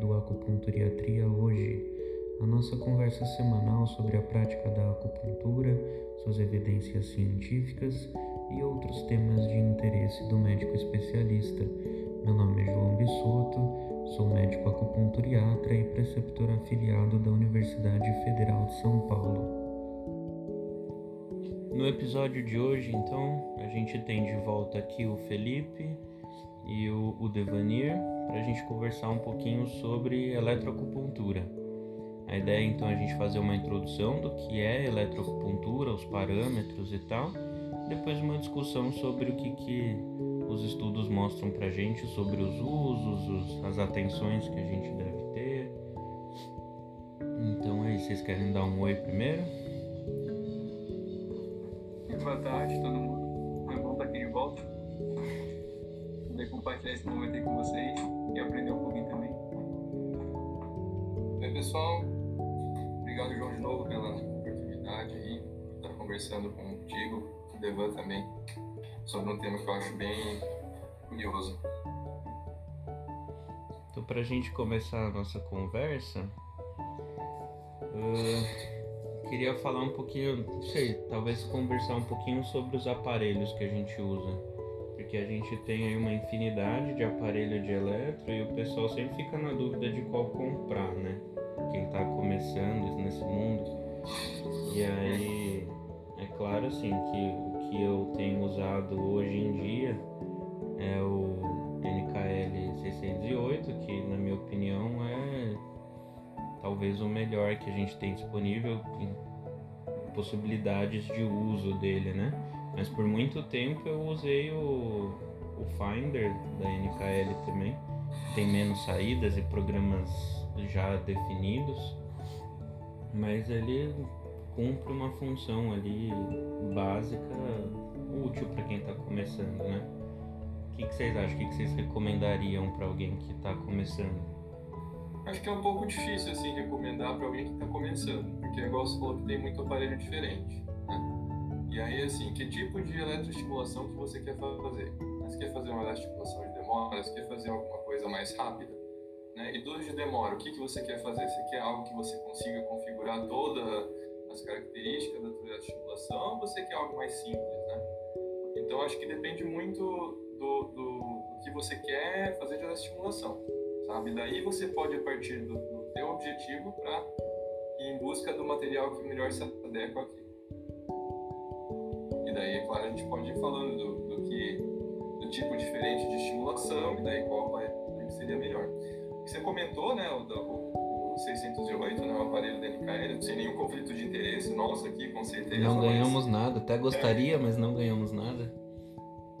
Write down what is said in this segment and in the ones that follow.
do Acupunturiatria hoje, a nossa conversa semanal sobre a prática da acupuntura, suas evidências científicas e outros temas de interesse do médico especialista. Meu nome é João Bissoto, sou médico acupunturiatra e preceptor afiliado da Universidade Federal de São Paulo. No episódio de hoje, então, a gente tem de volta aqui o Felipe e o, o Devanir para a gente conversar um pouquinho sobre eletroacupuntura. A ideia então é a gente fazer uma introdução do que é eletroacupuntura, os parâmetros e tal, depois uma discussão sobre o que, que os estudos mostram para a gente sobre os usos, os, as atenções que a gente deve ter. Então aí, vocês querem dar um oi primeiro? Devan também, sobre um tema que eu acho bem curioso. Então, para a gente começar a nossa conversa, queria falar um pouquinho, não sei, talvez conversar um pouquinho sobre os aparelhos que a gente usa. Porque a gente tem aí uma infinidade de aparelho de eletro e o pessoal sempre fica na dúvida de qual comprar, né? Quem está começando nesse mundo. E aí, é claro assim que que eu tenho usado hoje em dia é o NKL 608, que na minha opinião é talvez o melhor que a gente tem disponível possibilidades de uso dele, né? Mas por muito tempo eu usei o, o Finder da NKL também, tem menos saídas e programas já definidos, mas ele cumpre uma função ali básica útil para quem está começando, né? O que, que vocês acham? O que, que vocês recomendariam para alguém que está começando? Acho que é um pouco difícil assim recomendar para alguém que está começando, porque igual você falou que tem muito aparelho diferente. Né? E aí, assim, que tipo de eletroestimulação que você quer fazer? Você quer fazer uma eletroestimulação de demora? Você quer fazer alguma coisa mais rápida? Né? E dores de demora, o que, que você quer fazer? Você quer algo que você consiga configurar todas as características da tua estimulação ou você quer algo mais simples, né? Então, acho que depende muito do, do, do que você quer fazer de estimulação sabe? Daí você pode, a partir do, do teu objetivo, para ir em busca do material que melhor se adequa aqui. E daí, é claro, a gente pode ir falando do, do que, do tipo diferente de estimulação, e daí qual vai, seria melhor. Você comentou, né, o, o, o 608, né, o aparelho da NKL, sem nenhum conflito de interesse, nossa, aqui com certeza. Não ganhamos mas... nada, até gostaria, é. mas não ganhamos nada.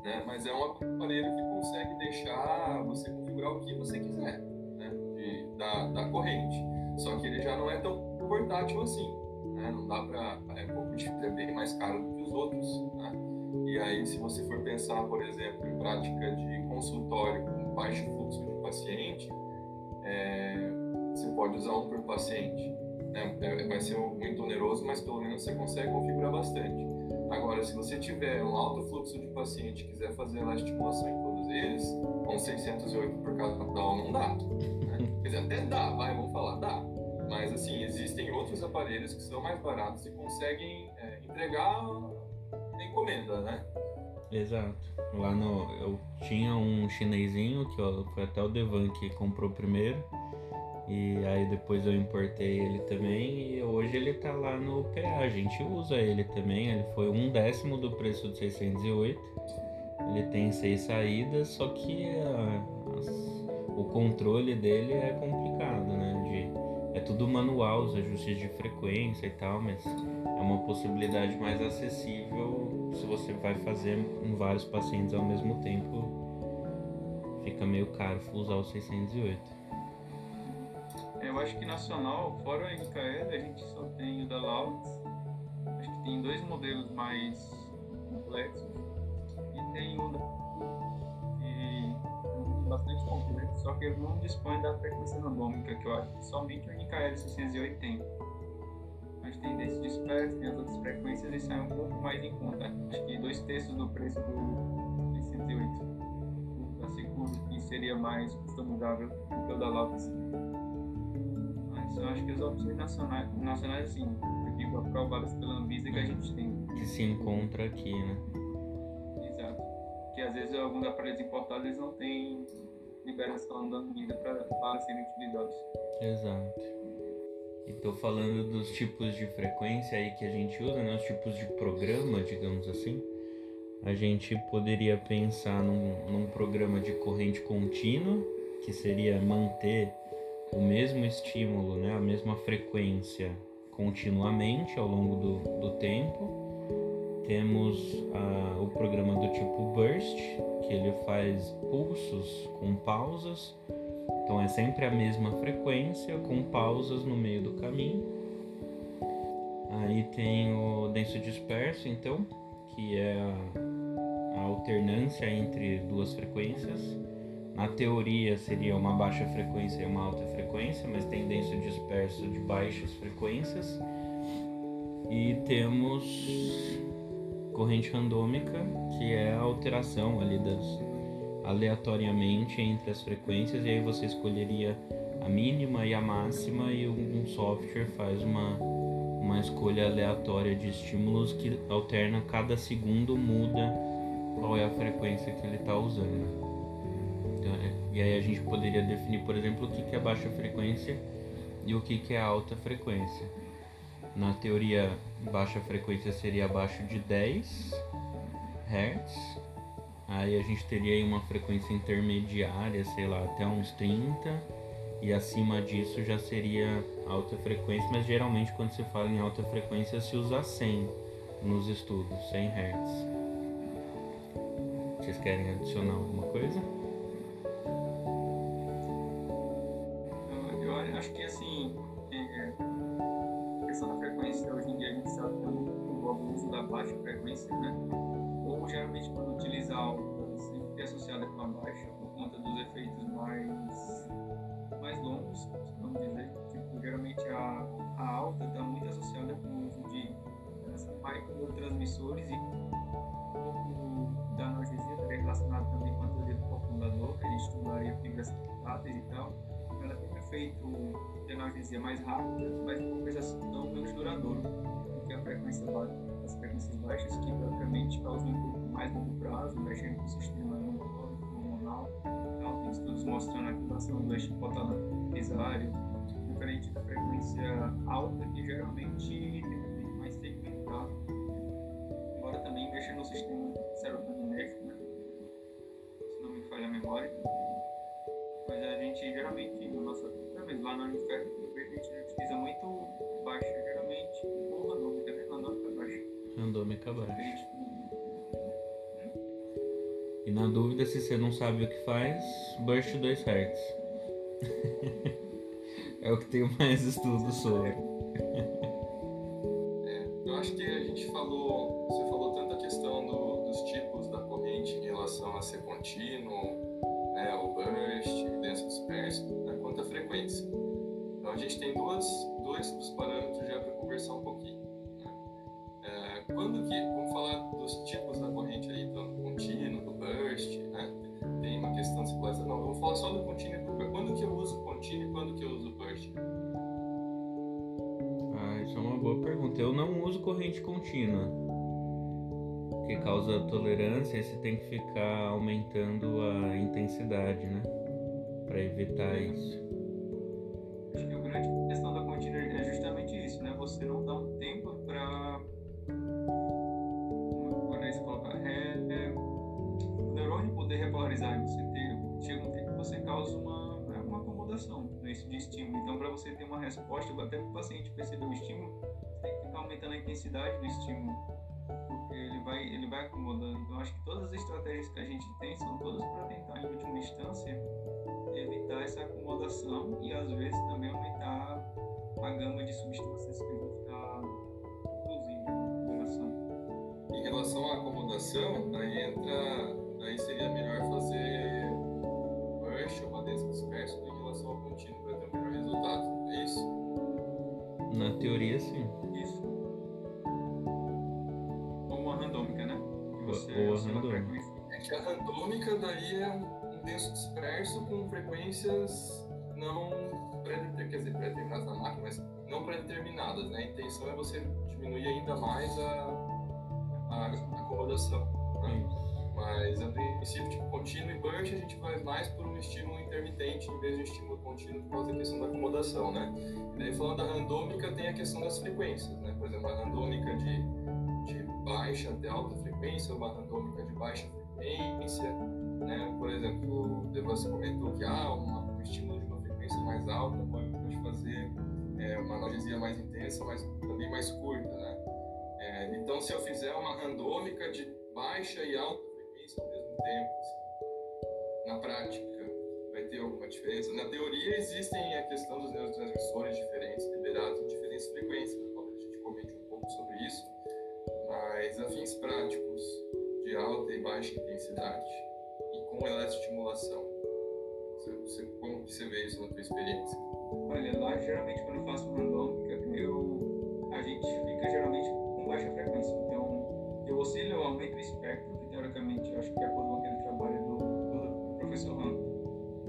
Né? Mas é um aparelho que consegue deixar você configurar o que você quiser né? De, da, da corrente. Só que ele já não é tão portátil assim. Né? Não dá para. É, um pouco, é bem mais caro do que os outros. Né? E aí, se você for pensar, por exemplo, em prática de consultório com baixo fluxo de paciente, é, você pode usar um por paciente. Né? É, vai ser muito oneroso, mas pelo menos você consegue configurar bastante. Agora, se você tiver um alto fluxo de paciente e quiser fazer a estimulação em todos eles, com 608 por cada um não dá. Né? Quer dizer, até dá, vai, vamos falar, dá. Mas, assim, existem outros aparelhos que são mais baratos e conseguem é, entregar a encomenda, né? Exato. Lá no. Eu tinha um chinesinho que ó, foi até o Devan que comprou primeiro. E aí depois eu importei ele também e hoje ele tá lá no PA. A gente usa ele também. Ele foi um décimo do preço de 608. Ele tem seis saídas, só que a, o controle dele é complicado, né? De, é tudo manual, os ajustes de frequência e tal, mas é uma possibilidade mais acessível se você vai fazer em vários pacientes ao mesmo tempo. Fica meio caro usar o 608 eu acho que nacional, fora o NKL, a gente só tem o da Lauts. Acho que tem dois modelos mais complexos. E tem da que é bastante complexo, só que ele não dispõe da frequência randômica, que eu acho que somente o 608 tem. Mas tem desse disperso, tem as outras frequências e sai um pouco mais em conta. Acho que dois terços do preço do 608. seguro e seria mais customizável do que o da Lotus. Eu acho que as opções nacionais, nacionais assim, eu digo aprovadas pela Anvisa que a gente tem. Que se encontra aqui, né? Exato. Que às vezes alguns aparelhos importados eles não têm liberação da Anvisa para serem utilizados. Exato. E tô falando dos tipos de frequência aí que a gente usa, né? Os tipos de programa, digamos assim. A gente poderia pensar num, num programa de corrente contínua, que seria manter o mesmo estímulo, né? A mesma frequência continuamente ao longo do, do tempo. Temos uh, o programa do tipo burst, que ele faz pulsos com pausas então é sempre a mesma frequência com pausas no meio do caminho. Aí tem o denso disperso, então, que é a, a alternância entre duas frequências. Na teoria seria uma baixa frequência e uma alta frequência, mas tem denso disperso de baixas frequências. E temos corrente randômica, que é a alteração ali das, aleatoriamente entre as frequências e aí você escolheria a mínima e a máxima e um software faz uma, uma escolha aleatória de estímulos que alterna cada segundo muda qual é a frequência que ele está usando. E aí a gente poderia definir, por exemplo, o que, é baixa frequência e o que, é alta frequência. Na teoria, baixa frequência seria abaixo de 10 Hz Aí a gente teria uma frequência intermediária, sei lá, até uns 30 e acima disso já seria alta frequência, mas geralmente quando se fala em alta frequência se usa 100 nos estudos, 100 Hz. Vocês querem adicionar alguma coisa? Microtransmissores e o da analgesia estaria relacionado também com a teoria do fundador, que a gente estudaria fibras táteis e tal. Ela tem efeito de analgesia mais rápida, mas em compensação menos duradouro do que a frequência as frequências baixas, que praticamente causam um mais longo prazo, mexendo com o sistema hormonal. Então, tem estudos mostrando a ativação do eixo hipotálamo-mesário, diferente da frequência alta, que geralmente é mais segmentado, mexa no sistema serotoninérgico, né? se não me falha a memória. Mas a gente geralmente, na nossa, lá no Unifed, a gente utiliza muito baixa, geralmente, ou randômica, né? Randômica baixa. Randômica baixa. E na dúvida, se você não sabe o que faz, burst 2 Hz. é o que tem mais estudos sobre. Evitar isso. Acho que a grande questão da contínua é justamente isso, né? Você não dá um tempo para quando eles colocam é, é, o neurônio poder regularizar você ter chega um tempo que você causa uma né, uma acomodação nesse de estímulo. Então, para você ter uma resposta, até para o paciente perceber o estímulo, você tem que ficar aumentando a intensidade do estímulo, ele vai ele vai acomodando. Então, acho que todas as estratégias que a gente tem são todas para tentar, em última instância, evitar essa acomodação e às vezes também aumentar a gama de substâncias que a gente está produzindo em relação. Em relação à acomodação, aí entra, aí seria melhor fazer burst ou uma densa disperso em relação ao contínuo para ter um melhor resultado. É isso? Na teoria, sim. Isso. Ou uma randômica, né? Que você Ou a randômica. É que a randômica daí é um denso disperso com frequências não pré-determinadas, na máquina, mas não pré-determinadas, né? A intenção é você diminuir ainda mais a, a acomodação, né? Mas a princípio, tipo, contínuo e burst, a gente vai mais por um estímulo intermitente em vez de um estímulo contínuo por causa da questão da acomodação, né? E daí falando da randômica, tem a questão das frequências, né? Por exemplo, a randômica de, de baixa até alta frequência, uma randômica de baixa frequência, né? Por exemplo, você comentou que ah, uma, um estímulo de uma frequência mais alta pode fazer é, uma analgesia mais intensa, mas também mais curta, né? É, então, se eu fizer uma randômica de baixa e alta frequência ao mesmo tempo, assim, na prática, vai ter alguma diferença? Na teoria, existem a questão dos neurotransmissores diferentes, liberados em diferentes frequências, talvez a gente comente um pouco sobre isso, mas a fins práticos de alta e baixa intensidade e com eletroestimulação, você, você, como você vê isso na tua experiência? Olha, lá geralmente quando eu faço randômica, eu, a gente fica geralmente com baixa frequência. Então, eu oscilo, aumento o espectro, que teoricamente eu acho que é com aquele trabalho do, do professor Ram,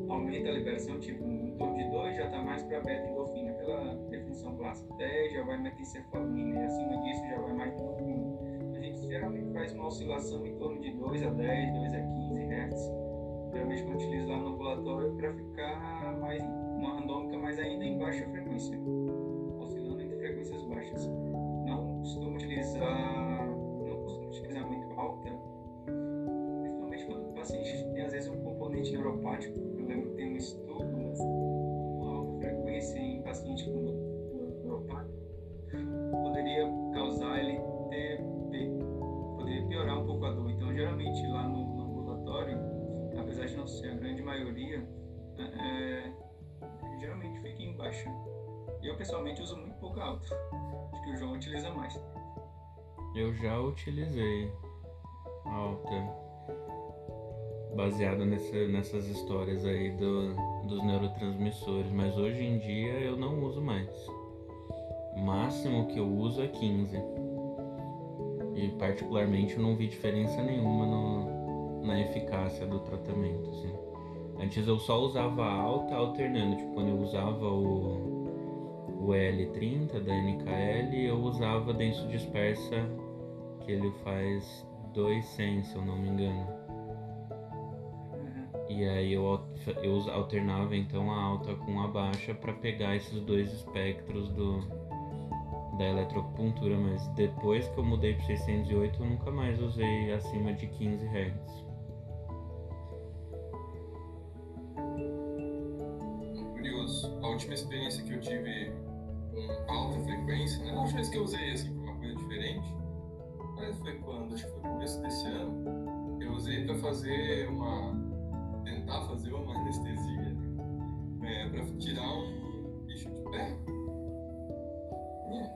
aumenta a liberação, tipo, em torno de 2 já está mais para beta-endorfina, pela definição clássica. 10 já vai metencefalina, e acima disso já vai mais endorfina. A gente geralmente faz uma oscilação em torno de 2 a 10, 2 a 15 Hz. Geralmente quando utilizo lá no ambulatório para ficar mais uma randômica, mas ainda em baixa frequência, Já utilizei alta baseada nessa, nessas histórias aí do, dos neurotransmissores, mas hoje em dia eu não uso mais. O máximo que eu uso é 15. E particularmente eu não vi diferença nenhuma no, na eficácia do tratamento. Assim. Antes eu só usava alta alternando, tipo quando eu usava o, o L30 da NKL, eu usava denso dispersa, que ele faz 200 se eu não me engano. E aí eu, eu alternava então a alta com a baixa para pegar esses dois espectros do, da eletroacupuntura, mas depois que eu mudei para 608 eu nunca mais usei acima de 15 Hz. a última experiência que eu tive com alta frequência, né? A última vez que eu usei assim mas foi quando? Acho que foi começo desse ano. Eu usei para fazer uma. tentar fazer uma anestesia é, para tirar um bicho de pé.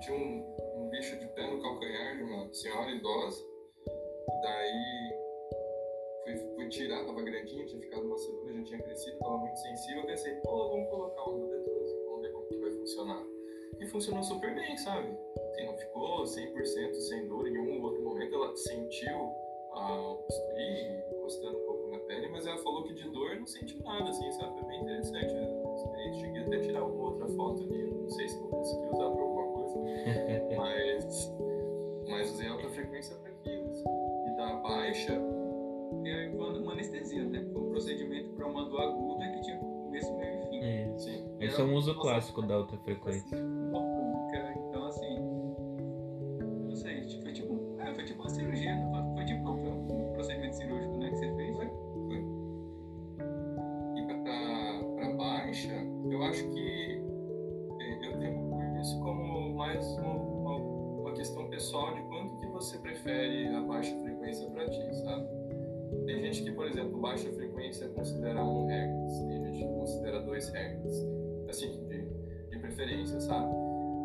Tinha um, um bicho de pé no calcanhar de uma senhora idosa. Daí fui, fui tirar, tava grandinho, tinha ficado uma semana, já tinha crescido, tava muito sensível. Eu pensei, pô, vamos colocar um detetor, vamos ver como que vai funcionar. E funcionou super bem, sabe? Assim, não ficou 100% sem dor em um ou outro momento. Ela sentiu a bisturi encostando um pouco na pele, mas ela falou que de dor não sentiu nada, assim, sabe? Foi bem interessante a experiência. Cheguei até a tirar uma outra foto ali, não sei se vou conseguir usar pra alguma coisa, mas, mas usei alta frequência para aquilo. Assim. E da baixa, é uma anestesia, né? Foi um procedimento para uma dor aguda que tinha começo, meio e fim. Sim. Esse é um uso clássico da alta frequência. Considera 1 Hz, tem gente que considera 2 Hz, assim, de, de preferência, sabe?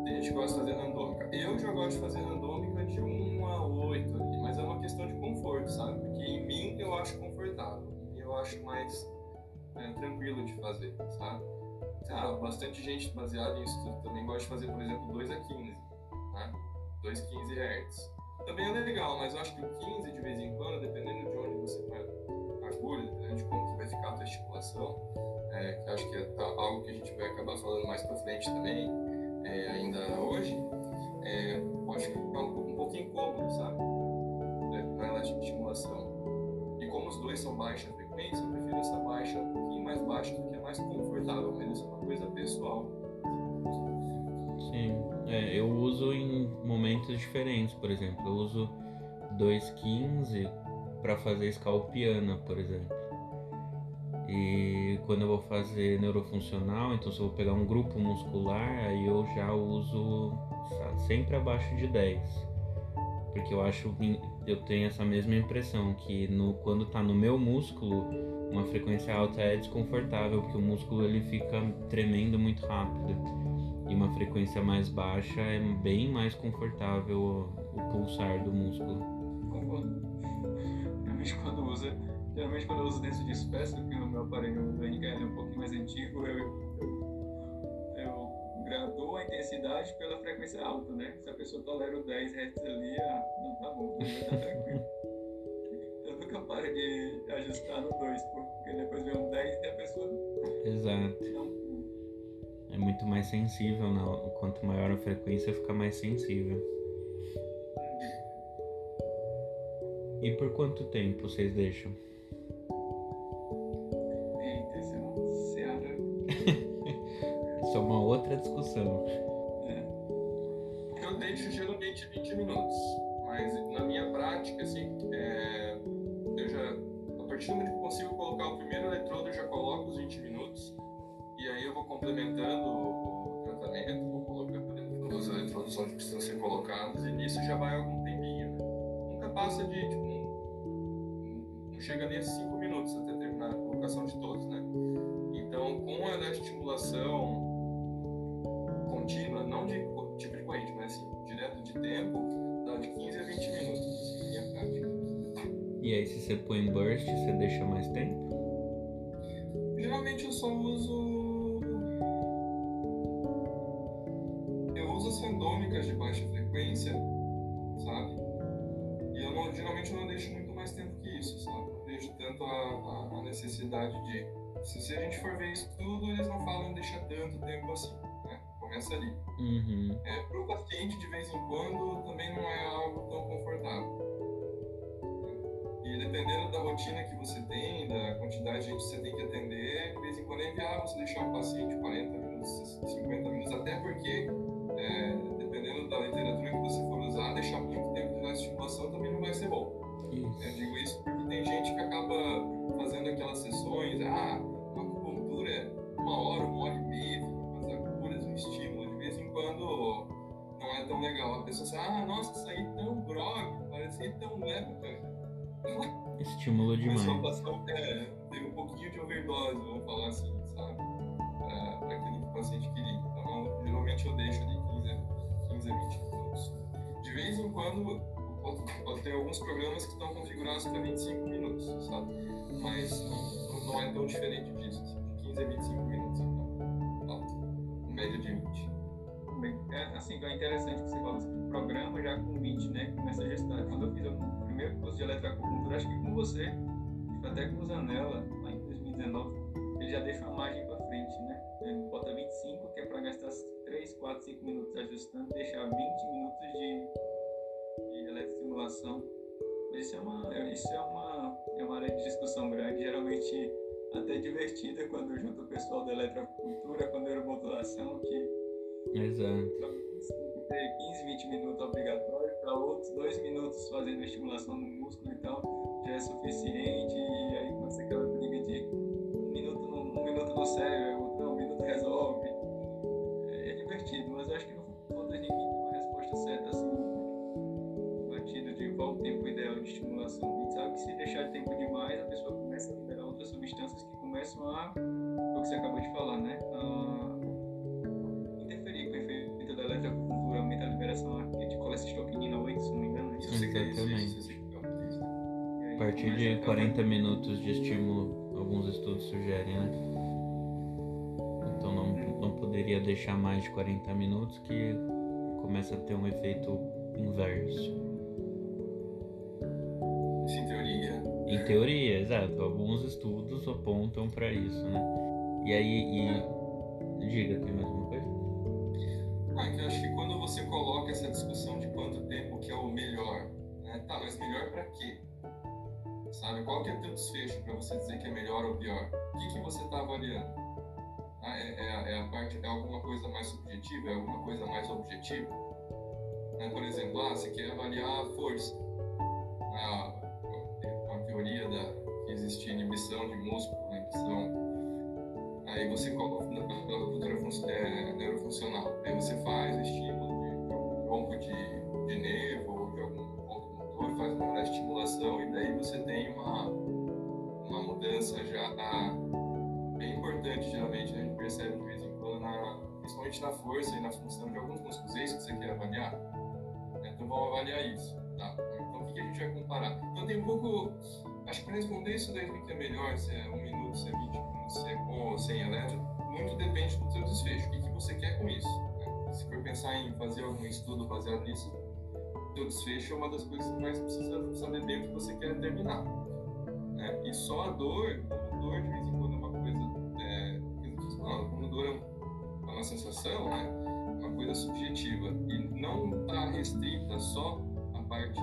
Tem gente que gosta de fazer randômica. Eu já gosto de fazer randômica de 1 a 8 ali, mas é uma questão de conforto, sabe? Porque em mim eu acho confortável, em mim eu acho mais é, tranquilo de fazer, sabe? Ah, bastante gente baseada nisso também gosta de fazer, por exemplo, 2 a 15, né? 2 15 Hz também é legal, mas eu acho que o 15 de vez em quando, dependendo de onde você vai agulha, dependendo de como que vai ficar a tua estimulação, é, que acho que é tá, algo que a gente vai acabar falando mais para frente também, é, ainda hoje, é, pode ficar um, um pouco incômodo, sabe? É, com ela de estimulação. E como os dois são baixa frequência, eu prefiro essa baixa um pouquinho mais baixa, porque é mais confortável, isso é uma coisa pessoal. Sim, é, eu uso em momentos diferentes, por exemplo, eu uso 2,15 para fazer escalpiana, por exemplo. E quando eu vou fazer neurofuncional, então se eu vou pegar um grupo muscular, aí eu já uso sempre abaixo de 10. Porque eu acho eu tenho essa mesma impressão que no quando tá no meu músculo, uma frequência alta é desconfortável, porque o músculo ele fica tremendo muito rápido. E uma frequência mais baixa é bem mais confortável o, o pulsar do músculo. Geralmente quando eu uso desse de espécie, porque o meu aparelho do NKL é um pouquinho mais antigo, eu, eu, eu graduo a intensidade pela frequência alta, né? Se a pessoa tolera o 10 Hz ali, ah, não tá bom, tá tranquilo. Eu nunca paro de ajustar no 2, porque depois vem um 10 e a pessoa. Exato. Não... É muito mais sensível, não? quanto maior a frequência, fica mais sensível. E por quanto tempo vocês deixam? Uma outra discussão. É. Eu deixo geralmente 20 minutos, mas na minha prática, assim, é, eu já, a partir do momento que consigo colocar o primeiro eletrodo, eu já coloco os 20 minutos, e aí eu vou complementando o, tratamento, vou colocando os eletrodos onde precisam ser colocados, e nisso já vai algum tempinho, né? Nunca passa de, tipo, não chega nem a 5 minutos até terminar a colocação de todos, né? Então, com a estimulação não de tipo de corrente, mas assim, direto de tempo, dá de 15 a 20 minutos assim, minha prática. E aí, se você põe burst, você deixa mais tempo? Geralmente eu só uso. Eu uso as randômicas de baixa frequência, sabe? E eu não, geralmente eu não deixo muito mais tempo que isso, sabe? Não vejo tanto a, a, a necessidade de. Se, se a gente for ver isso tudo, eles não falam deixar tanto tempo assim começa ali. Uhum. É, para o paciente, de vez em quando, também não é algo tão confortável. E dependendo da rotina que você tem, da quantidade de gente que você tem que atender, de vez em quando é viável você deixar o paciente 40 minutos, 50 minutos, até porque, é, dependendo da literatura que você for usar, deixar muito tempo de estimulação também não vai ser bom. Isso. Eu digo isso porque tem gente que acaba fazendo aquelas sessões, ah, a acupuntura é uma hora, uma hora é tão legal. A pessoa fala, ah, nossa, saí tão grog, parecia tão leve. Estímulo demais. Passou, é, teve um pouquinho de overdose, vamos falar assim, sabe? Para aquilo que o paciente queria. Então, geralmente eu deixo de 15 a, 15 a 20 minutos. De vez em quando, ter alguns programas que estão configurados para 25 minutos, sabe? Mas não, não é tão diferente disso, assim, de 15 a 25 minutos. Então média de 20. Bem, é, assim, é interessante que você fala assim, programa já com 20, né? Começa a gestar. Quando eu fiz o primeiro curso de eletroacupuntura, acho que com você, até com o Zanella, lá em 2019, ele já deixa uma margem para frente, né? Ele bota 25, que é para gastar 3, 4, 5 minutos ajustando, deixar 20 minutos de, de eletroestimulação. Isso é uma, isso é uma, é uma área de discussão grande. Geralmente até divertida quando junto o pessoal da eletrocultura, quando era modulação, que Exato. ter 15, 20 minutos obrigatório, para outros 2 minutos fazendo estimulação no músculo e tal, já é suficiente, e aí quando você aquela briga de um minuto um minuto no cérebro, partir de 40 minutos de estímulo, alguns estudos sugerem, né? Então não, não poderia deixar mais de 40 minutos que começa a ter um efeito inverso. Isso em teoria? Em teoria, exato. Alguns estudos apontam para isso, né? E aí, e... diga, tem mais uma coisa? Ah, então eu acho que quando você coloca essa discussão de quanto tempo que é o melhor, né? Tá, mas melhor para quê? Sabe? Qual que é o teu desfecho para você dizer que é melhor ou pior? O que, que você está avaliando? Ah, é, é, é, a parte, é alguma coisa mais subjetiva? É alguma coisa mais objetiva? Né? Por exemplo, ah, você quer avaliar a força. Ah, a teoria da, que existe inibição de músculo, inibição. Aí você coloca cultura é, neurofuncional. Aí você faz estímulo de, de tronco de, de nervo você tem uma, uma mudança já bem importante, geralmente, a gente percebe de vez em quando, na, principalmente na força e na função de alguns músculos. É isso que você quer avaliar? Então vamos avaliar isso. Tá? Então o que a gente vai comparar? Então tem um pouco. Acho que para responder isso daí é melhor, se é um minuto, se é 20 minutos, se é com ou sem elétron, muito depende do seu desfecho. O que, que você quer com isso? Né? Se for pensar em fazer algum estudo baseado nisso, seu desfecho é uma das coisas que mais precisa saber bem o que você quer terminar. Né? E só a dor, como dor de vez em quando é uma coisa. É, como dor é uma sensação, né? uma coisa subjetiva e não está restrita só à parte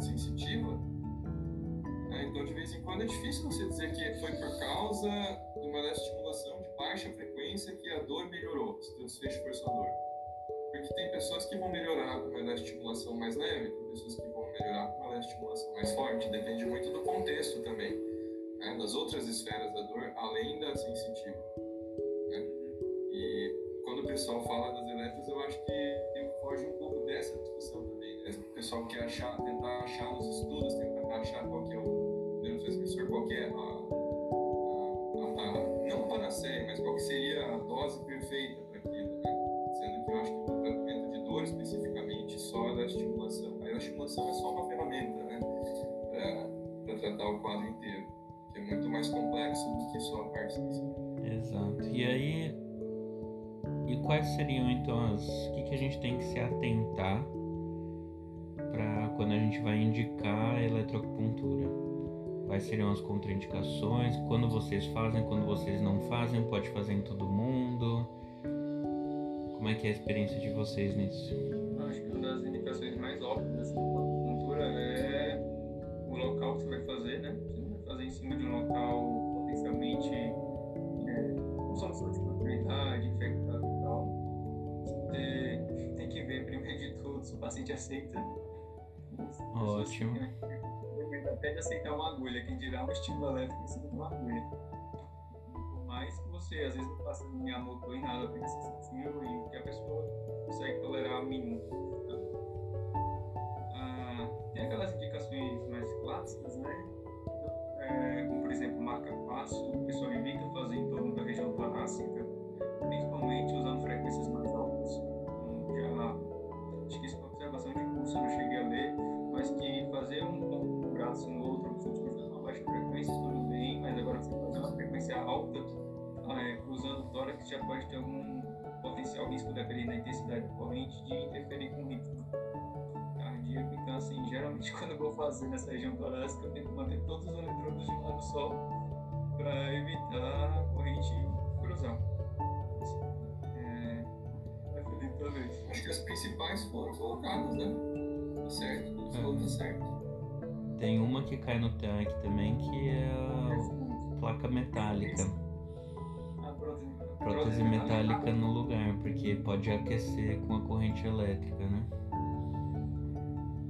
sensitiva, né? então de vez em quando é difícil você dizer que foi por causa de uma estimulação de baixa frequência que a dor melhorou, se o desfecho for só dor. Porque tem pessoas que vão melhorar com uma estimulação mais leve, tem pessoas que vão melhorar com uma estimulação mais forte, depende muito do contexto também, né? das outras esferas da dor, além da sensitiva. Né? E quando o pessoal fala das elétricas, eu acho que foge um pouco dessa discussão também. Né? O pessoal quer achar, tentar achar nos estudos, tentar achar qual é o neurotransmissor, qual é a, É só uma ferramenta, né? Para tratar o quadro inteiro, que é muito mais complexo do que só a parte. Exato. E aí, e quais seriam então as. O que, que a gente tem que se atentar para quando a gente vai indicar a eletroacupuntura? Quais seriam as contraindicações? Quando vocês fazem, quando vocês não fazem? Pode fazer em todo mundo? Como é que é a experiência de vocês nisso? Até de aceitar uma agulha, quem dirá um estímulo elétrico em cima de uma agulha. Por mais que você, às vezes, não faça nem anotou em nada, apenas sentiu e que a pessoa consegue tolerar mínimo. Ah, tem aquelas indicações mais clássicas, né? É, como, por exemplo, marca passo, o pessoal evita fazer em torno da região torácica, principalmente usando frequências mais acho que isso é uma observação de curso, eu não cheguei a ler, mas que fazer um ponto no braço no outro, você utiliza uma baixa frequência, tudo bem, mas agora você fazer uma frequência alta, é, cruzando o tórax, já pode ter algum potencial risco, dependendo da intensidade da corrente, de interferir com o ritmo cardíaco. Então, assim, geralmente quando eu vou fazer nessa região torácica, eu tento manter todos os eletrodos de um lado só, para evitar a corrente cruzar. Acho que as principais foram colocadas, né? Tá certo, tudo tá certo. Tem uma que cai no tanque também, que é a placa metálica. Prótese metálica no lugar, porque pode aquecer com a corrente elétrica, né?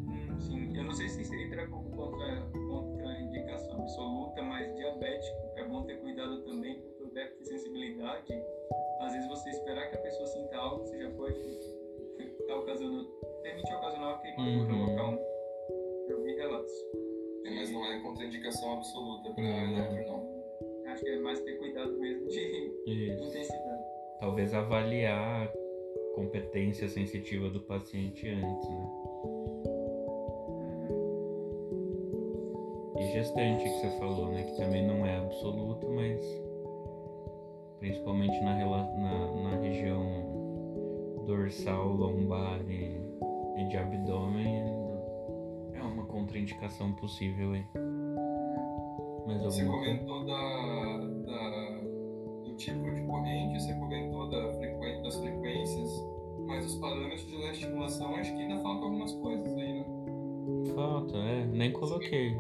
Hum, sim, eu não sei se isso entra como contra, contra indicação absoluta, mas diabético é bom ter cuidado também, porque o déficit de sensibilidade às vezes você esperar que a pessoa sinta algo, você já pode estar ocasionando, permite ocasionar queimadura uhum. local. Eu É, mas não é contraindicação absoluta para eletro, não. Acho que é mais ter cuidado mesmo de Isso. intensidade. Talvez avaliar a competência sensitiva do paciente antes, né? E gestante que você falou, né? Que também não é absoluto, mas principalmente na, na, na região dorsal, lombar e, e de abdômen, contraindicação possível aí. Mais Você alguma comentou da, da- do tipo de corrente, você comentou da frequen- das frequências, mas os parâmetros de estimulação acho que ainda faltam algumas coisas aí, né? Falta, é, nem coloquei.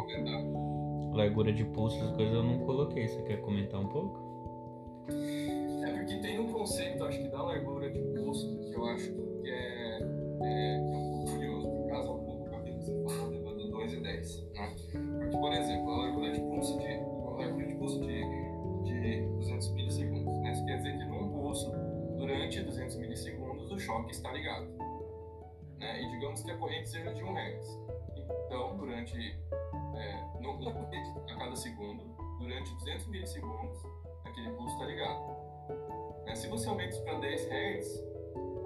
Largura de pulso, essas coisas eu não coloquei. Você quer comentar um pouco? É porque tem um conceito, acho que da largura de pulso, que eu acho que é, é, 2 10. Né? Porque, por exemplo, a largura de pulso de, de, de, de 200 milissegundos. Né? Isso quer dizer que num pulso, durante 200 milissegundos, o choque está ligado. Né? E digamos que a corrente seja de 1 Hz. Então, durante é, no, a cada segundo, durante 200 milissegundos, aquele pulso está ligado. Né? Se você aumenta isso para 10 Hz,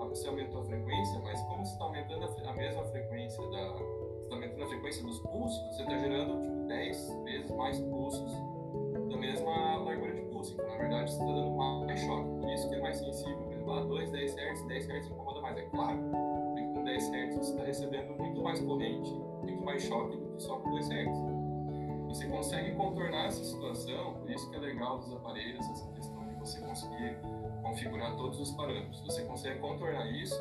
você aumentou a frequência, mas como você está aumentando a, a mesma frequência da. Aumentando a frequência dos pulsos, você está gerando tipo, 10 vezes mais pulsos da mesma largura de pulso. Então, na verdade, você está dando mais choque. Por isso que é mais sensível. Por exemplo, ah, 2, 10 Hz, 10 Hz incomoda mais. É claro, porque com 10 Hz você está recebendo muito mais corrente, muito mais choque do que só com 2 Hz. Você consegue contornar essa situação, por isso que é legal dos aparelhos, essa questão de você conseguir configurar todos os parâmetros. Você consegue contornar isso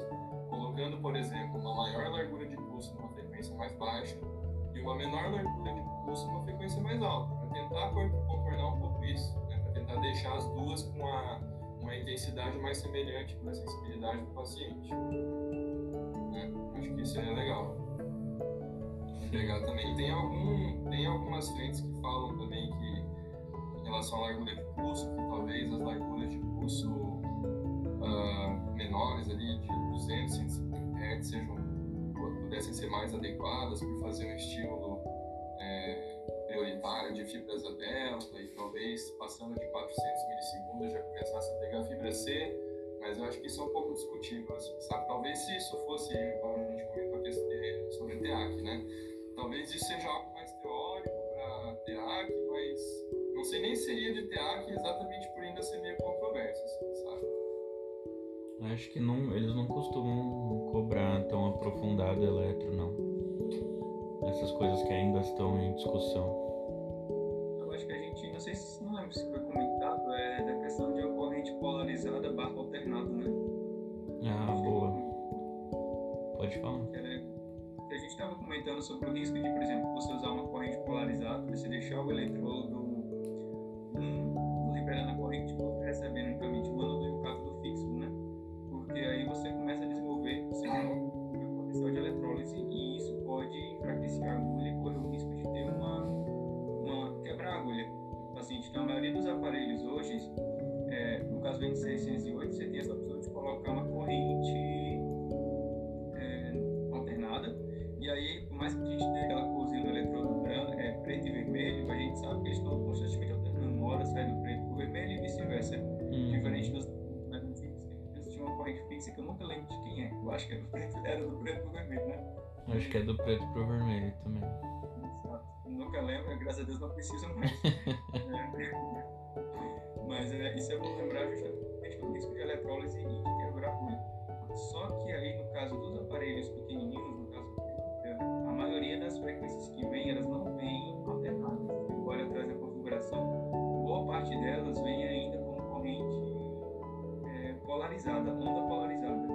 colocando, por exemplo, uma maior largura de pulso numa frequência mais baixa e uma menor largura de pulso numa frequência mais alta, para tentar contornar um pouco isso, né? para tentar deixar as duas com uma, uma intensidade mais semelhante para a sensibilidade do paciente. né? Acho que isso é legal pegar também. Tem, algum, tem algumas frentes que falam também que, em relação à largura de pulso, que talvez as larguras de pulso ah, menores ali, de 200, 150 Hz, sejam, pudessem ser mais adequadas por fazer um estímulo é, prioritário de fibras A delta e talvez passando de 400 milissegundos já começasse a pegar fibra C, mas eu acho que isso é um pouco discutível, assim, sabe? Talvez se isso fosse, como a gente comentou aqui sobre TEAC, né? Talvez isso seja algo mais teórico para TEAC, mas não sei nem se seria de TEAC exatamente por ainda ser meio Acho que não, eles não costumam cobrar tão aprofundado eletro, não. Essas coisas que ainda estão em discussão. Eu acho que a gente, não sei se não lembro se foi comentado, é da questão de uma corrente polarizada barra alternada, né? Ah, boa. Pode falar. Que era- que a gente estava comentando sobre o risco de, por exemplo, você usar uma corrente polarizada, você deixar o eletrodo um liberando a corrente o outro recebendo unicamente o ânodo colocar uma corrente é, alternada. E aí, por mais que a gente tenha aquela corzinha no eletrodo branco, é, preto e vermelho, a gente sabe que eles estão constantemente alternando. Uma hora sai do preto para o vermelho e vice-versa. Hum, Diferente dos eles tinham uma corrente fixa que eu nunca lembro de quem é. Eu acho que era do preto, era do preto para o vermelho, né? acho que é do preto pro vermelho também. Exato. Nunca lembro, graças a Deus não preciso mais. É. Mas é, isso é bom lembrar justamente o risco de eletrólise e de quebrar a agulha. Só que aí, no caso dos aparelhos pequenininhos, no caso a maioria das frequências que vêm, elas não vêm alternadas. Embora atrás da configuração, boa parte delas vem ainda com corrente é, polarizada, onda polarizada.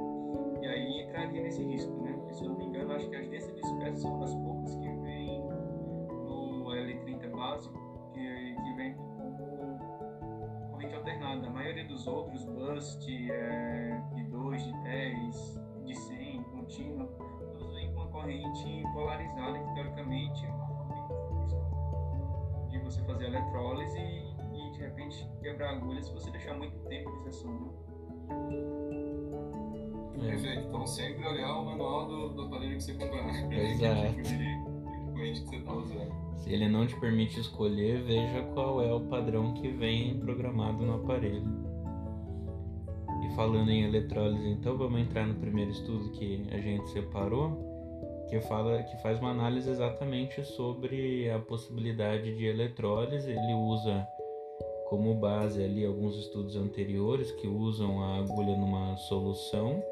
E aí entraria nesse risco, né? Porque, se eu não me engano, acho que as densas dispersas são das poucas que vêm no L30 básico, que, que vem como corrente alternada. A maioria dos outros, Bust, é, 2, de 10, de 100, contínuo, todos vêm com uma corrente polarizada, que teoricamente é uma corrente de você fazer eletrólise e, e de repente quebrar a agulha se você deixar muito tempo de sessão. Né? É, Perfeito. Então sempre olhar o manual do, do aparelho que você comprar. Exato. Que tipo de corrente que você está usando. Se ele não te permite escolher, veja qual é o padrão que vem programado no aparelho. Falando em eletrólise, então vamos entrar no primeiro estudo que a gente separou, que fala que faz uma análise exatamente sobre a possibilidade de eletrólise. Ele usa como base ali alguns estudos anteriores que usam a agulha numa solução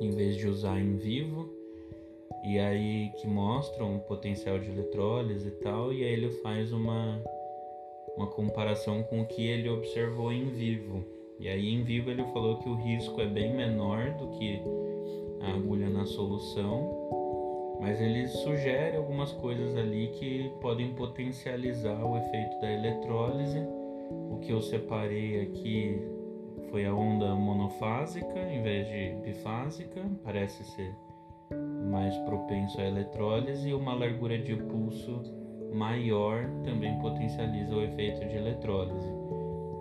em vez de usar em vivo e aí que mostram o potencial de eletrólise e tal, e aí ele faz uma uma comparação com o que ele observou em vivo. E aí em vivo ele falou que o risco é bem menor do que a agulha na solução, mas ele sugere algumas coisas ali que podem potencializar o efeito da eletrólise. O que eu separei aqui foi a onda monofásica em vez de bifásica, parece ser mais propenso à eletrólise, e uma largura de pulso maior também potencializa o efeito de eletrólise.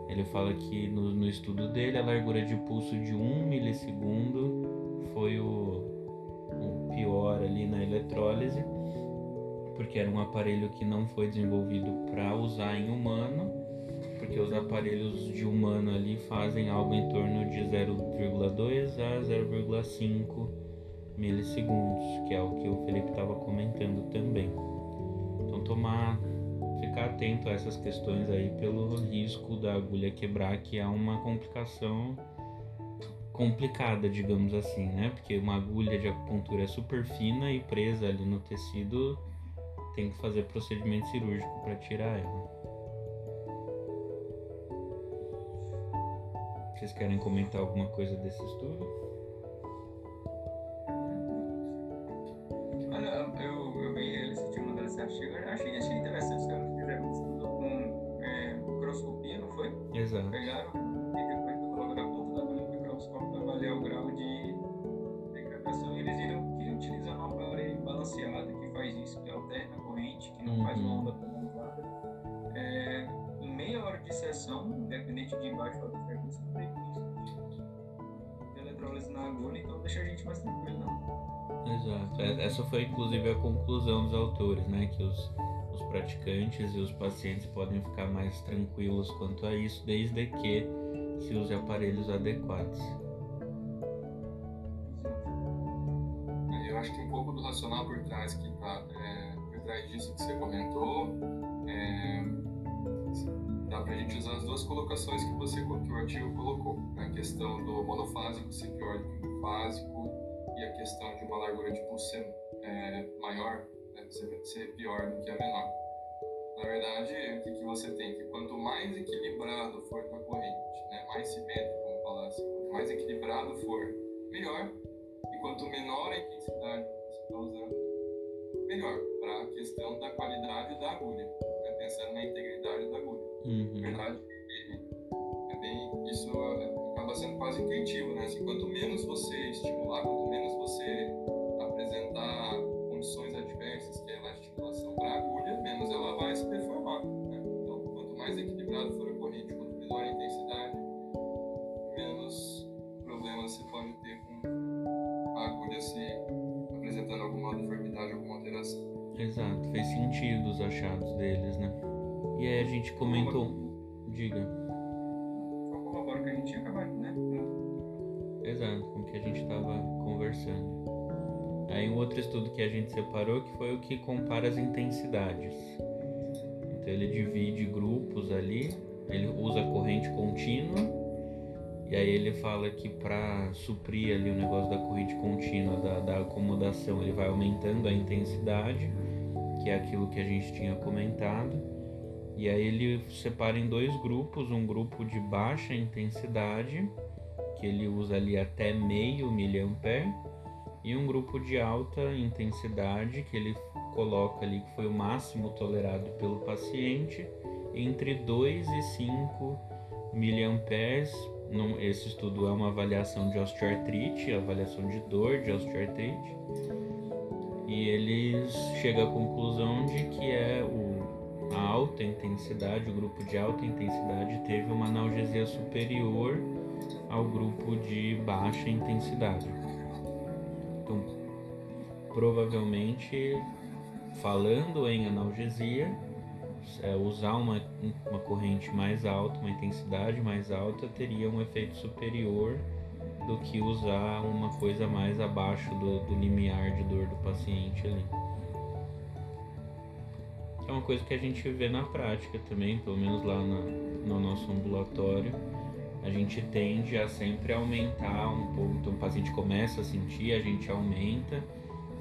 Ele fala que no, no estudo dele a largura de pulso de 1 milissegundo foi o, o pior ali na eletrólise, porque era um aparelho que não foi desenvolvido para usar em humano, porque os aparelhos de humano ali fazem algo em torno de 0,2 a 0,5 milissegundos, que é o que o Felipe estava comentando também. Então tomar, ficar atento a essas questões aí pelo risco da agulha quebrar, que é uma complicação complicada, digamos assim, né? Porque uma agulha de acupuntura é super fina e presa ali no tecido, tem que fazer procedimento cirúrgico para tirar ela. Vocês querem comentar alguma coisa desse estudo? Exato. Pegaram e depois a ponta da no microscópio para avaliar o grau de degradação. E eles viram que utilizando um aparelho balanceado que faz isso, que alterna a corrente, que não uhum. faz uma onda prolongada, é, em meia hora de sessão, independente de baixo ou de frequência, não tem eletrólise na agulha, então deixa a gente mais tranquilo, não. Exato. É, essa foi inclusive a conclusão dos autores, né? Que os praticantes e os pacientes podem ficar mais tranquilos quanto a isso, desde que se use aparelhos adequados. Eu acho que um pouco do racional por trás que tá, é, por trás disso que você comentou, é, dá para a gente usar as duas colocações que você que o artigo colocou, né? a questão do monofásico ser pior do que o bifásico e a questão de uma largura de pulso é, maior ser, ser pior do que a menor. Na verdade, o que, que você tem? Que quanto mais equilibrado for a corrente, né, mais simétrico, vamos falar assim, quanto mais equilibrado for, melhor. E quanto menor a intensidade que você está usando, melhor, para a questão da qualidade da agulha, né, pensando na integridade da agulha. Uhum. Na verdade, é bem, isso acaba sendo quase intuitivo, né? Assim, quanto menos você estimular, quanto menos você apresentar a agulha, menos ela vai se deformar. Né? Então, quanto mais equilibrado for a corrente, quanto menor a intensidade, menos problemas você pode ter com a agulha se apresentando alguma deformidade, alguma alteração. Exato, fez sentido os achados deles, né? E aí a gente comentou. Diga. Só corrobora que a gente tinha acabado, né? Exato, com o que a gente estava conversando. Aí um outro estudo que a gente separou que foi o que compara as intensidades. Então ele divide grupos ali, ele usa corrente contínua e aí ele fala que para suprir ali o negócio da corrente contínua, da, da acomodação, ele vai aumentando a intensidade, que é aquilo que a gente tinha comentado. E aí ele separa em dois grupos, um grupo de baixa intensidade, que ele usa ali até meio miliampere, e um grupo de alta intensidade que ele coloca ali que foi o máximo tolerado pelo paciente entre 2 e 5 miliamperes. Esse estudo é uma avaliação de osteoartrite, avaliação de dor de osteoartrite. E eles chegam à conclusão de que é o, a alta intensidade, o grupo de alta intensidade teve uma analgesia superior ao grupo de baixa intensidade. Provavelmente, falando em analgesia, é, usar uma, uma corrente mais alta, uma intensidade mais alta, teria um efeito superior do que usar uma coisa mais abaixo do, do limiar de dor do paciente ali. É uma coisa que a gente vê na prática também, pelo menos lá no, no nosso ambulatório a gente tende a sempre aumentar um pouco. Então o paciente começa a sentir, a gente aumenta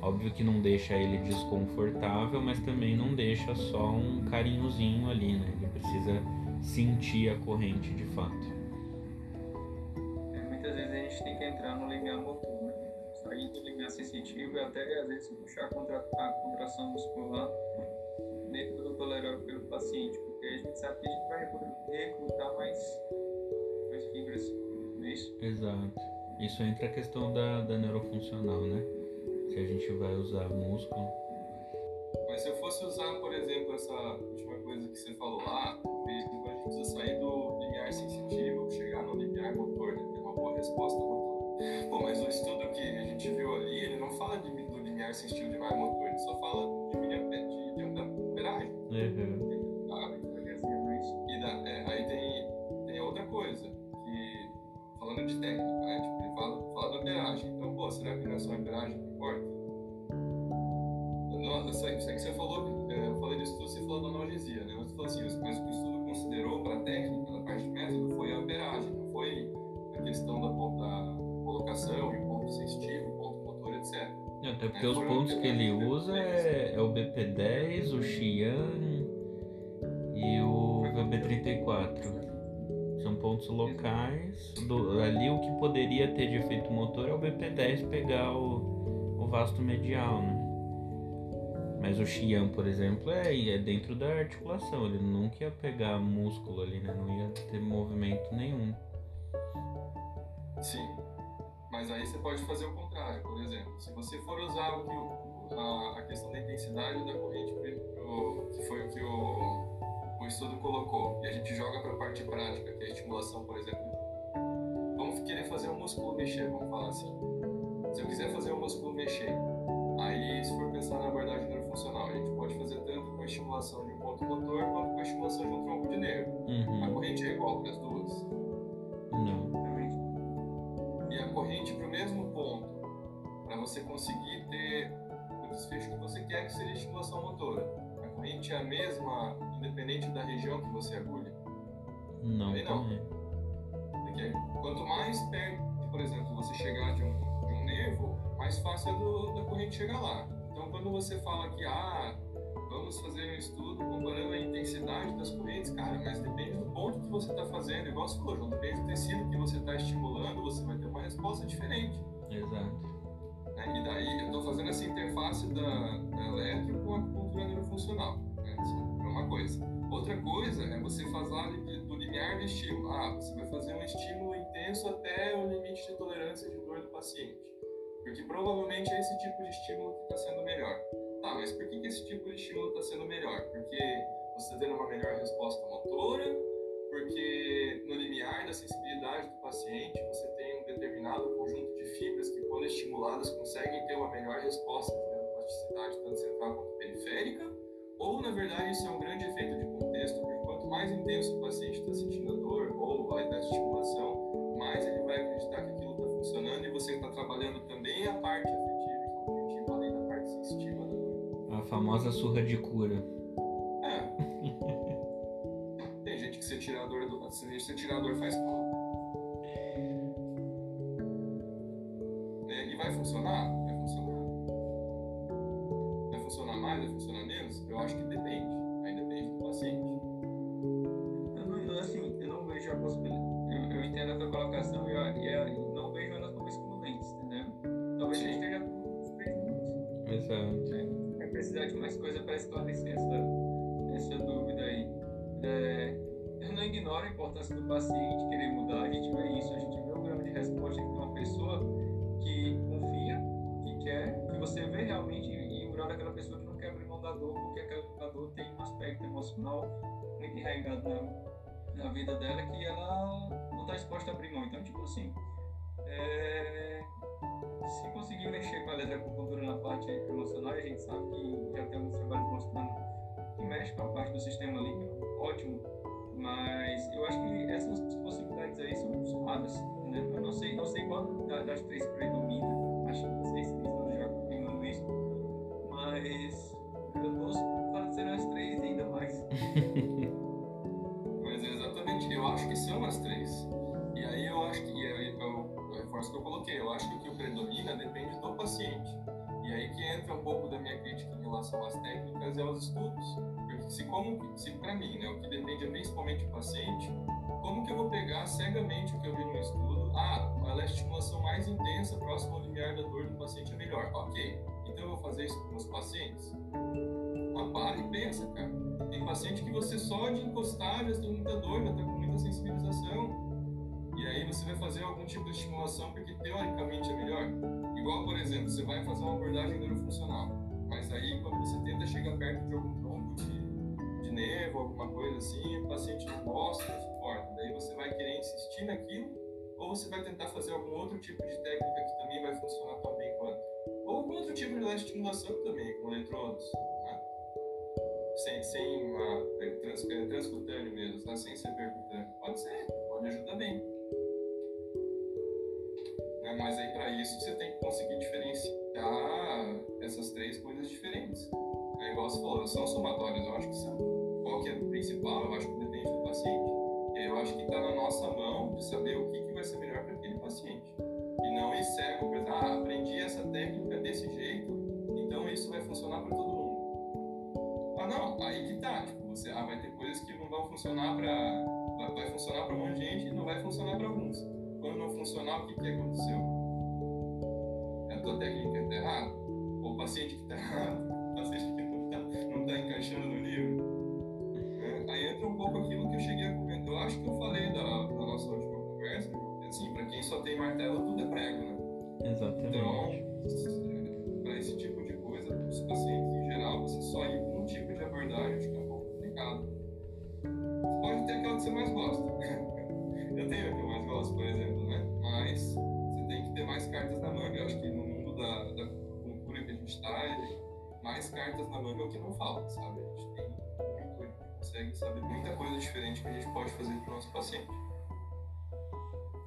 Óbvio que não deixa ele desconfortável, mas também não deixa só um carinhozinho ali, né? Ele precisa sentir a corrente de fato. É, muitas vezes a gente tem que entrar no limiar motor, né? sair do limiar sensitivo e até às vezes puxar a, contra, a contração muscular dentro do tolerável pelo paciente, porque a gente sabe que a gente vai recrutar mais, mais fibras, não é isso? Exato. Isso entra a questão da, da neurofuncional, né? Se a gente vai usar músculo. Mas se eu fosse usar, por exemplo, essa última coisa que você falou lá, a gente precisa sair do limiar sensitivo, chegar no limiar motor, né? ter uma boa resposta motor. Pô, mas o estudo que a gente viu ali, ele não fala de, do limiar sensitivo e limiar motor, ele só fala de, de, de amperagem. Uhum. Falando de técnica, né? Tipo, ele fala, fala da amperagem. Então, pô, será que não é só a amperagem que importa? Nossa, isso aí, que você falou, é, eu falei do estudo, você falou da analgesia, né? Você falou assim, mas o que o estudo considerou para a técnica, da parte de método, foi a amperagem, não foi a questão da, da colocação o ponto sensitivo, o ponto motor, etc. Até porque é, os pontos que ele usa é, é o BP10, o Xi'an e o VB34. São pontos locais. Do, ali o que poderia ter de efeito motor é o BP10 pegar o, o vasto medial, né? Mas o Xi'an, por exemplo, é, é dentro da articulação. Ele nunca ia pegar músculo ali, né? Não ia ter movimento nenhum. Sim. Mas aí você pode fazer o contrário, por exemplo. Se você for usar o que a, a, questão da intensidade da corrente, que foi o que o estudo colocou, e a gente joga para a parte prática, que é a estimulação, por exemplo. Vamos querer fazer o músculo mexer, vamos falar assim. Se eu quiser fazer o músculo mexer, aí se for pensar na abordagem neurofuncional, a gente pode fazer tanto com a estimulação de um ponto motor quanto com a estimulação de um tronco de nervo. Uhum. A corrente é igual para as duas. Não. E a corrente para o mesmo ponto, para você conseguir ter o desfecho que você quer, que seria a estimulação motora. A corrente é a mesma, independente da região que você agulha? Não, Também não. também. Porque quanto mais perto, por exemplo, você chegar de um, de um nervo, mais fácil é do, da corrente chegar lá. Então, quando você fala que, ah, vamos fazer um estudo comparando a intensidade das correntes, cara, mas depende do ponto que você está fazendo, igual você falou, João, depende do tecido que você está estimulando, você vai ter uma resposta diferente. Exato. né? E daí, eu estou fazendo essa interface da, da eletro com a acupuntura neurofuncional. Uma coisa. Outra coisa é você de- do limiar de estímulo. Ah, você vai fazer um estímulo intenso até o limite de tolerância de dor do paciente. Porque provavelmente é esse tipo de estímulo que está sendo melhor. Tá, mas por que, que esse tipo de estímulo está sendo melhor? Porque você está tendo uma melhor resposta motora, porque no limiar da sensibilidade do paciente você tem um determinado conjunto de fibras que, quando estimuladas, conseguem ter uma melhor resposta de neuroplasticidade, tanto central quanto periférica, ou na verdade isso é um grande efeito de contexto, porque quanto mais intenso o paciente está sentindo a dor ou a estimulação, mais ele vai acreditar que aquilo está funcionando e você está trabalhando também a parte afetiva e cognitiva além da parte sensitiva da dor. A famosa surra de cura. É. Tem gente que você tira a dor do. Se você tirar a dor faz mal. É, E vai funcionar? Vai funcionar. Eu acho que depende. Aí depende do paciente. Eu não, assim, eu não vejo a possibilidade. Eu, eu entendo a tua colocação e, eu, e não vejo elas como excludentes, entendeu? Talvez a gente esteja com Exato. vai precisar de mais coisa para esclarecer essa, essa dúvida aí. É, eu não ignoro a importância do paciente querer porque aquela dor tem um aspecto emocional muito enraizado na, na vida dela que ela não está disposta a abrir mão. Então, tipo assim, é, se conseguir mexer com a eletroacupuntura na parte emocional, a gente sabe que já tem alguns trabalhos mostrando que mexe com a parte do sistema límbico, ótimo. Mas eu acho que essas possibilidades aí são raras, né? Eu não sei, não sei qual da- das três predomina, acho que não sei se eles já confirmando isso, mas paciente. E aí que entra um pouco da minha crítica em relação às técnicas e aos estudos. Porque se como se para mim, né, o que depende é principalmente do paciente, como que eu vou pegar cegamente o que eu vi no estudo? Ah, a estimulação mais intensa próximo ao limiar da dor do paciente é melhor. Ok, então eu vou fazer isso com os pacientes? Mas para e pensa, cara. Tem paciente que você só de encostar já tem muita dor, já está com muita sensibilização. E aí você vai fazer algum tipo de estimulação porque teoricamente é melhor. Igual, por exemplo, você vai fazer uma abordagem neurofuncional, mas aí quando você tenta chegar perto de algum tronco de, de nervo, alguma coisa assim, o paciente não gosta, não suporta. Daí você vai querer insistir naquilo, ou você vai tentar fazer algum outro tipo de técnica que também vai funcionar tão bem quanto. Ou algum outro tipo de estimulação também, com eletrodos. Né? Sem, sem uma, é, trans, é, transcutâneo mesmo, tá? sem ser percutâneo. Pode ser, pode ajudar bem. Mas aí para isso você tem que conseguir diferenciar essas três coisas diferentes. É igual você falou, são somatórias, eu acho que são. Qual que é o principal? Eu acho que depende do paciente. Eu acho que está na nossa mão de saber o que, que vai ser melhor para aquele paciente. E não ir cego, por ah, aprendi essa técnica desse jeito, então isso vai funcionar para todo mundo. Ah, não, aí que tá. Tipo, você, ah, vai ter coisas que não vão funcionar para. Vai, vai funcionar para um monte de gente e não vai funcionar para alguns quando não funcionar, o que, que aconteceu? É a tua técnica está errada? Ou o paciente que está errado? O paciente que não está não tá encaixando no livro? É, aí entra um pouco aquilo que eu cheguei a comentar. Eu acho que eu falei da, da nossa última conversa, assim, para quem só tem martelo, tudo é prego, né? Exatamente. Então, para esse tipo de coisa, os pacientes em geral, você só ir com um tipo de abordagem, acho que é um pouco complicado. Você pode ter aquela que você mais gosta. Eu tenho a que eu mais por exemplo, né? Mas você tem que ter mais cartas na manga. Eu acho que no mundo da, da cultura que a gente está, mais cartas na manga é o que não falta, sabe? A gente tem consegue saber muita coisa diferente que a gente pode fazer para o nosso paciente.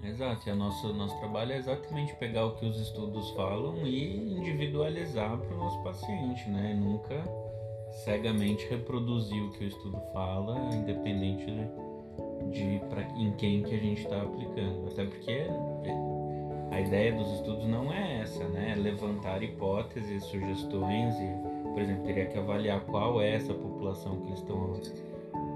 Exato, e o nosso, nosso trabalho é exatamente pegar o que os estudos falam e individualizar para o nosso paciente, né? Nunca cegamente reproduzir o que o estudo fala, independente de de pra, em quem que a gente está aplicando. Até porque a ideia dos estudos não é essa, né? É levantar hipóteses, sugestões e, por exemplo, teria que avaliar qual é essa população que eles estão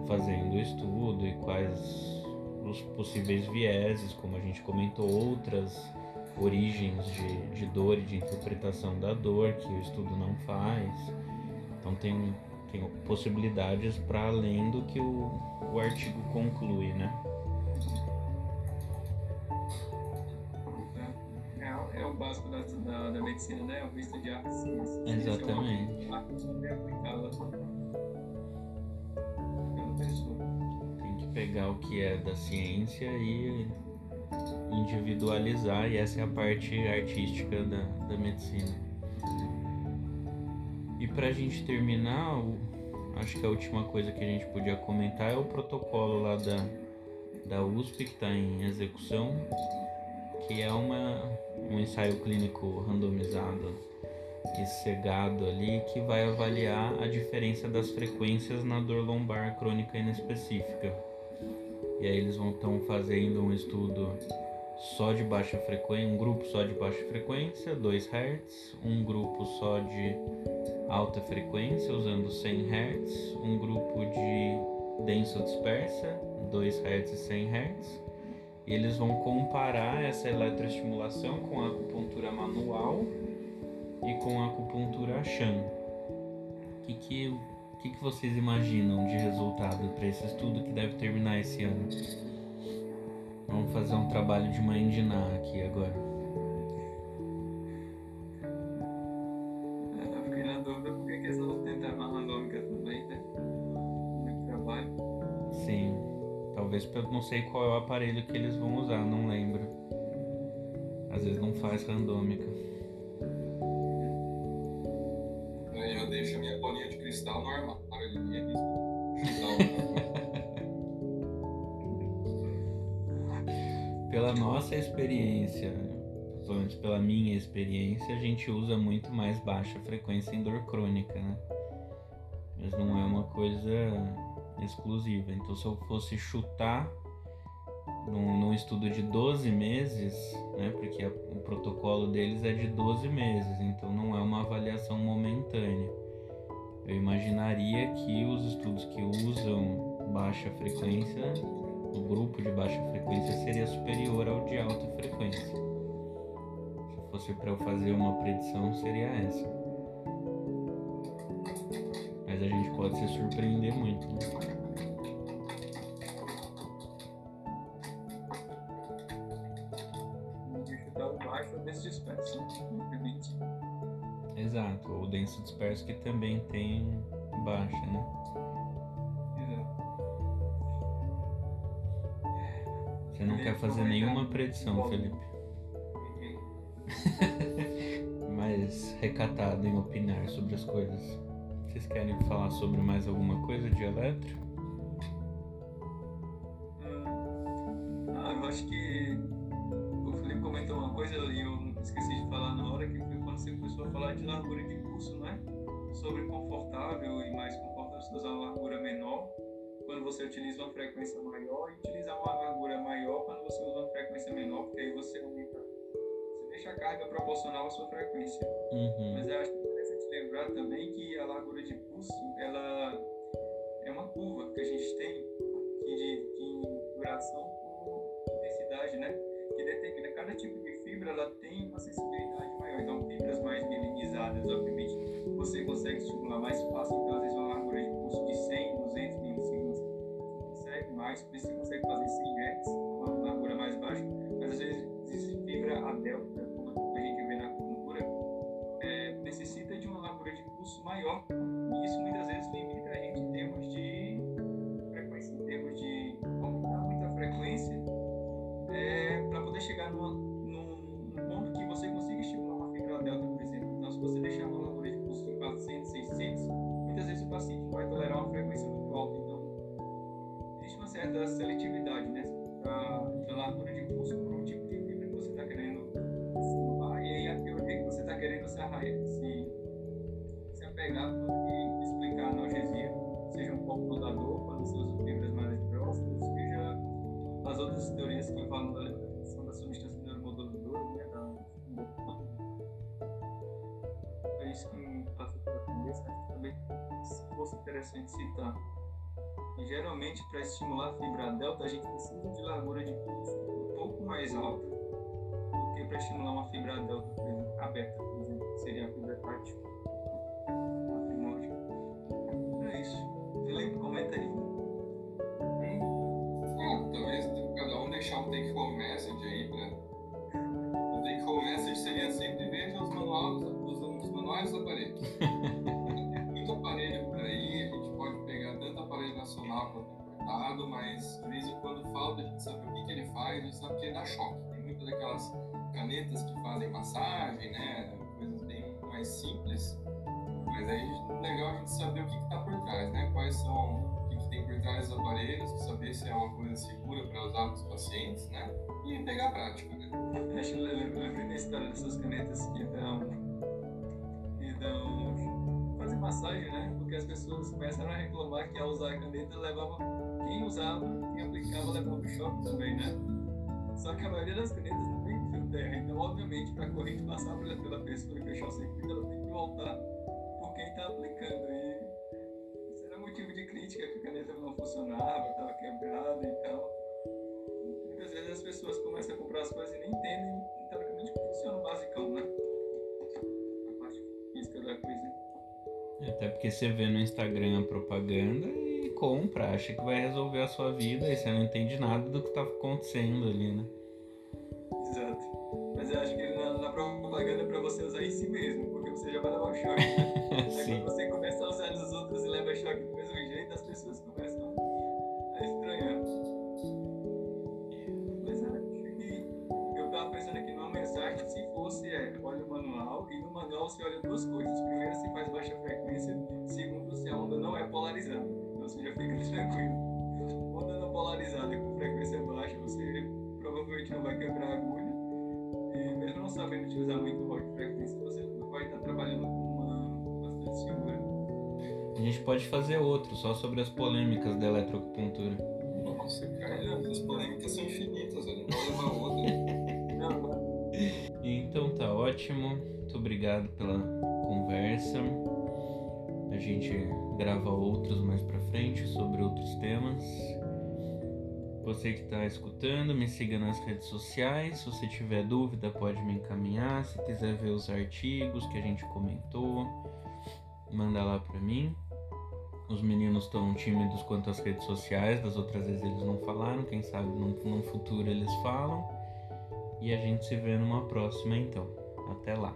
fazendo o estudo e quais os possíveis vieses, como a gente comentou, outras origens de, de dor e de interpretação da dor que o estudo não faz. Então tem tem possibilidades para além do que o, o artigo conclui, né? É, é o básico da, da, da, medicina, né? O visto de arte ciência. Exatamente. Tem que pegar o que é da ciência e individualizar, e essa é a parte artística da, da medicina. E para a gente terminar, acho que a última coisa que a gente podia comentar é o protocolo lá da, da USP que está em execução, que é uma, um ensaio clínico randomizado e cegado ali que vai avaliar a diferença das frequências na dor lombar crônica inespecífica. E aí eles vão estar fazendo um estudo só de baixa frequência, um grupo só de baixa frequência, 2 Hz, um grupo só de alta frequência usando 100 Hz, um grupo de denso dispersa, 2 Hz e 100 Hz. E eles vão comparar essa eletroestimulação com a acupuntura manual e com a acupuntura Shan. O que, que, que, que vocês imaginam de resultado para esse estudo que deve terminar esse ano? Vamos fazer um trabalho de Ná aqui agora. Eu não sei qual é o aparelho que eles vão usar, não lembro. Às vezes não faz randômica. Aí eu deixo a minha bolinha de cristal no armário pela nossa experiência, pelo menos pela minha experiência, a gente usa muito mais baixa frequência em dor crônica, né? Mas não é uma coisa exclusiva. Então, se eu fosse chutar, num, num estudo de 12 meses, né, porque a, o protocolo deles é de 12 meses, então não é uma avaliação momentânea. Eu imaginaria que os estudos que usam baixa frequência, o grupo de baixa frequência seria superior ao de alta frequência. Se fosse para eu fazer uma predição, seria essa. Mas a gente pode se surpreender muito. Né? Disperso que também tem baixa, né? Você não quer fazer nenhuma predição, Felipe. Mais recatado em opinar sobre as coisas. Vocês querem falar sobre mais alguma coisa de eletro? Ah, eu acho que o Felipe comentou uma coisa e eu esqueci de falar na hora que foi quando você começou a falar de largura de pulso, né? Sobre confortável e mais confortável você usar uma largura menor quando você utiliza uma frequência maior e utilizar uma largura maior quando você usa uma frequência menor, porque aí você aumenta, você deixa a carga proporcional à sua frequência. Uhum. Mas eu acho interessante lembrar também que a largura de pulso, ela é uma curva que a gente tem que de, de duração por intensidade, né? Que determina cada tipo de fibra, ela tem uma sensibilidade maior. Então, fibras mais melinizadas, obviamente, você consegue estimular mais fácil, então às vezes uma largura de pulso de 100, 200 mais, por isso você consegue fazer 100 Hz, uma largura mais baixa, mas às vezes fibra a delta, como a gente vê na acupuntura, é, necessita de uma largura de pulso maior, e isso muitas vezes limita a gente em termos de frequência, em termos de aumentar muita frequência, é, para poder chegar numa, uma certa seletividade né, para largura de pulso para o tipo de fibra que você está querendo simular e aí a teoria que você está querendo se, se, se apegar e explicar a analgesia, seja um pouco fundador para você usa fibras mais grossas, seja as outras teorias que falam da libertação da substância neuromoduladora, né, da, é isso que me passa pela cabeça, que também se fosse interessante citar e geralmente, para estimular a fibra delta, a gente precisa de largura de pulso um pouco mais alta do que para estimular uma fibra delta, exemplo, aberta, por exemplo, que seria a fibra tátil. Mas de vez em quando falta a gente sabe o que, que ele faz, a gente sabe que ele dá choque. Tem muitas daquelas canetas que fazem massagem, né? Coisas bem mais simples. Mas aí é legal a gente saber o que está por trás, né? Quais são, o que, que tem por trás dos aparelhos, saber se é uma coisa segura para usar para os pacientes, né? E pegar a prática, né? Acho que eu lembrei da história dessas canetas que dão, que dão fazem massagem, né? Porque as pessoas começaram a reclamar que ao usar a caneta levava quem usava e aplicava levava o choque também, né? Só que a maioria das canetas não tem fio terra, então obviamente para a corrente passar pela pessoa e fechar o circuito, ela tem que voltar por quem está aplicando. E isso era motivo de crítica que a caneta não funcionava, estava quebrada e tal. Muitas vezes as pessoas começam a comprar as coisas e nem entendem teoricamente como funciona o basicão, né? A parte física da coisa. Até porque você vê no Instagram a propaganda e compra, acha que vai resolver a sua vida e você não entende nada do que está acontecendo ali, né? Outro só sobre as polêmicas da eletroacupuntura. Nossa, cara, as polêmicas são infinitas, a outra. Então tá ótimo. Muito obrigado pela conversa. A gente grava outros mais pra frente sobre outros temas. Você que está escutando, me siga nas redes sociais. Se você tiver dúvida, pode me encaminhar. Se quiser ver os artigos que a gente comentou, manda lá para mim. Os meninos estão tímidos quanto às redes sociais, das outras vezes eles não falaram, quem sabe no, no futuro eles falam. E a gente se vê numa próxima então. Até lá.